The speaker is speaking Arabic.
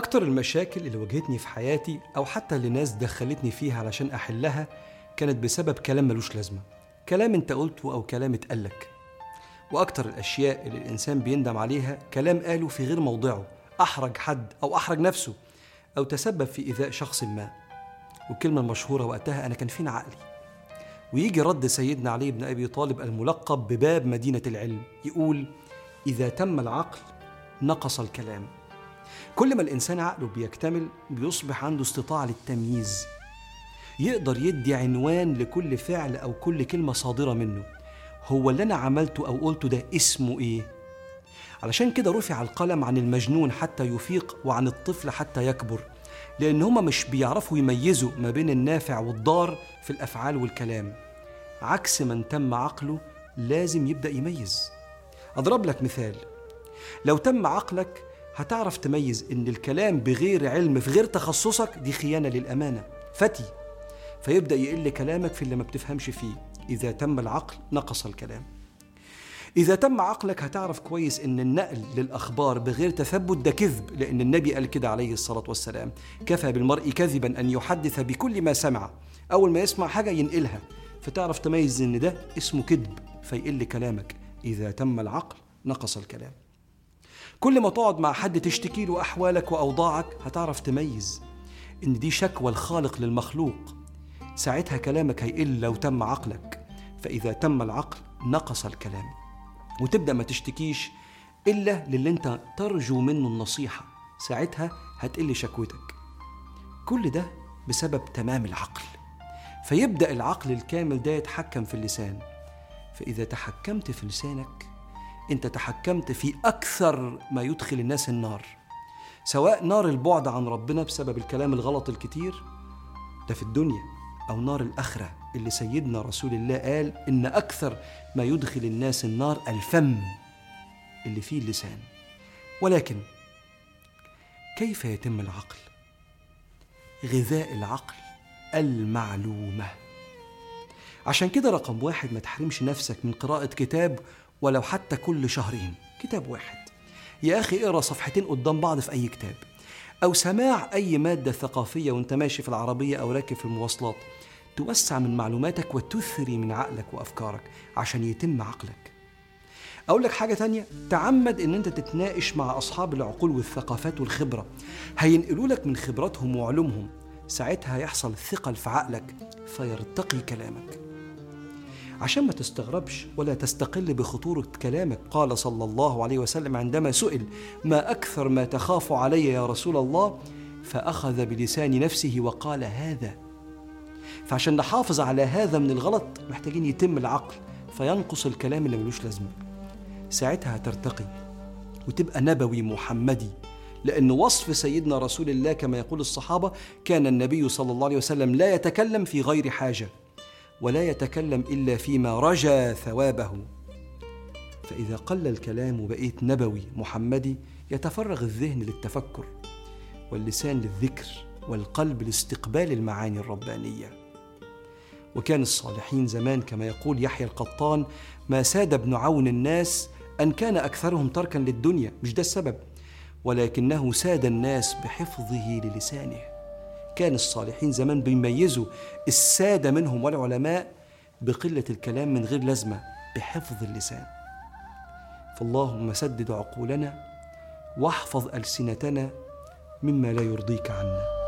أكتر المشاكل اللي واجهتني في حياتي أو حتى اللي ناس دخلتني فيها علشان أحلها كانت بسبب كلام ملوش لازمة. كلام أنت قلته أو كلام اتقالك وأكتر الأشياء اللي الإنسان بيندم عليها كلام قاله في غير موضعه أحرج حد أو أحرج نفسه أو تسبب في إيذاء شخص ما. والكلمة المشهورة وقتها أنا كان فين عقلي ويجي رد سيدنا علي بن أبي طالب الملقب بباب مدينة العلم يقول إذا تم العقل نقص الكلام. كل ما الإنسان عقله بيكتمل بيصبح عنده استطاعة للتمييز. يقدر يدي عنوان لكل فعل أو كل كلمة صادرة منه. هو اللي أنا عملته أو قلته ده اسمه إيه؟ علشان كده رفع القلم عن المجنون حتى يفيق وعن الطفل حتى يكبر لأن هما مش بيعرفوا يميزوا ما بين النافع والضار في الأفعال والكلام. عكس من تم عقله لازم يبدأ يميز. أضرب لك مثال. لو تم عقلك هتعرف تميز إن الكلام بغير علم في غير تخصصك دي خيانة للأمانة. فتي فيبدأ يقل كلامك في اللي ما بتفهمش فيه. إذا تم العقل نقص الكلام. إذا تم عقلك هتعرف كويس إن النقل للأخبار بغير تثبت ده كذب لأن النبي قال كده عليه الصلاة والسلام. كفى بالمرء كذبا أن يحدث بكل ما سمع. أول ما يسمع حاجة ينقلها. فتعرف تميز إن ده اسمه كذب فيقل كلامك. إذا تم العقل نقص الكلام. كل ما تقعد مع حد تشتكي له أحوالك وأوضاعك هتعرف تميز إن دي شكوى الخالق للمخلوق. ساعتها كلامك هيقل لو تم عقلك. فإذا تم العقل نقص الكلام. وتبدأ ما تشتكيش إلا للي أنت ترجو منه النصيحة. ساعتها هتقل شكوتك. كل ده بسبب تمام العقل. فيبدأ العقل الكامل ده يتحكم في اللسان. فإذا تحكمت في لسانك أنت تحكمت في أكثر ما يدخل الناس النار. سواء نار البعد عن ربنا بسبب الكلام الغلط الكتير ده في الدنيا أو نار الآخرة اللي سيدنا رسول الله قال إن أكثر ما يدخل الناس النار الفم اللي فيه اللسان. ولكن كيف يتم العقل؟ غذاء العقل المعلومة. عشان كده رقم واحد ما تحرمش نفسك من قراءة كتاب ولو حتى كل شهرين. كتاب واحد. يا أخي اقرأ صفحتين قدام بعض في أي كتاب. أو سماع أي مادة ثقافية وأنت ماشي في العربية أو راكب في المواصلات. توسع من معلوماتك وتثري من عقلك وأفكارك عشان يتم عقلك. أقول لك حاجة تانية. تعمد إن أنت تتناقش مع أصحاب العقول والثقافات والخبرة. هينقلوا لك من خبراتهم وعلومهم. ساعتها هيحصل ثقل في عقلك فيرتقي كلامك. عشان ما تستغربش ولا تستقل بخطورة كلامك. قال صلى الله عليه وسلم عندما سئل ما أكثر ما تخاف علي يا رسول الله فأخذ بلسان نفسه وقال هذا. فعشان نحافظ على هذا من الغلط محتاجين يتم العقل فينقص الكلام اللي ملوش لازمة. ساعتها هترتقي وتبقى نبوي محمدي لأن وصف سيدنا رسول الله كما يقول الصحابة كان النبي صلى الله عليه وسلم لا يتكلم في غير حاجة. ولا يتكلم إلا فيما رجا ثوابه. فإذا قل الكلام وبقيت نبوي محمدي يتفرغ الذهن للتفكر واللسان للذكر والقلب لاستقبال المعاني الربانية. وكان الصالحين زمان كما يقول يحيى القطان ما ساد ابن عون الناس أن كان أكثرهم تركا للدنيا. مش ده السبب. ولكنه ساد الناس بحفظه للسانه. كان الصالحين زمان بيميزوا السادة منهم والعلماء بقلة الكلام من غير لازمة بحفظ اللسان. فاللهم سدد عقولنا واحفظ ألسنتنا مما لا يرضيك عنا.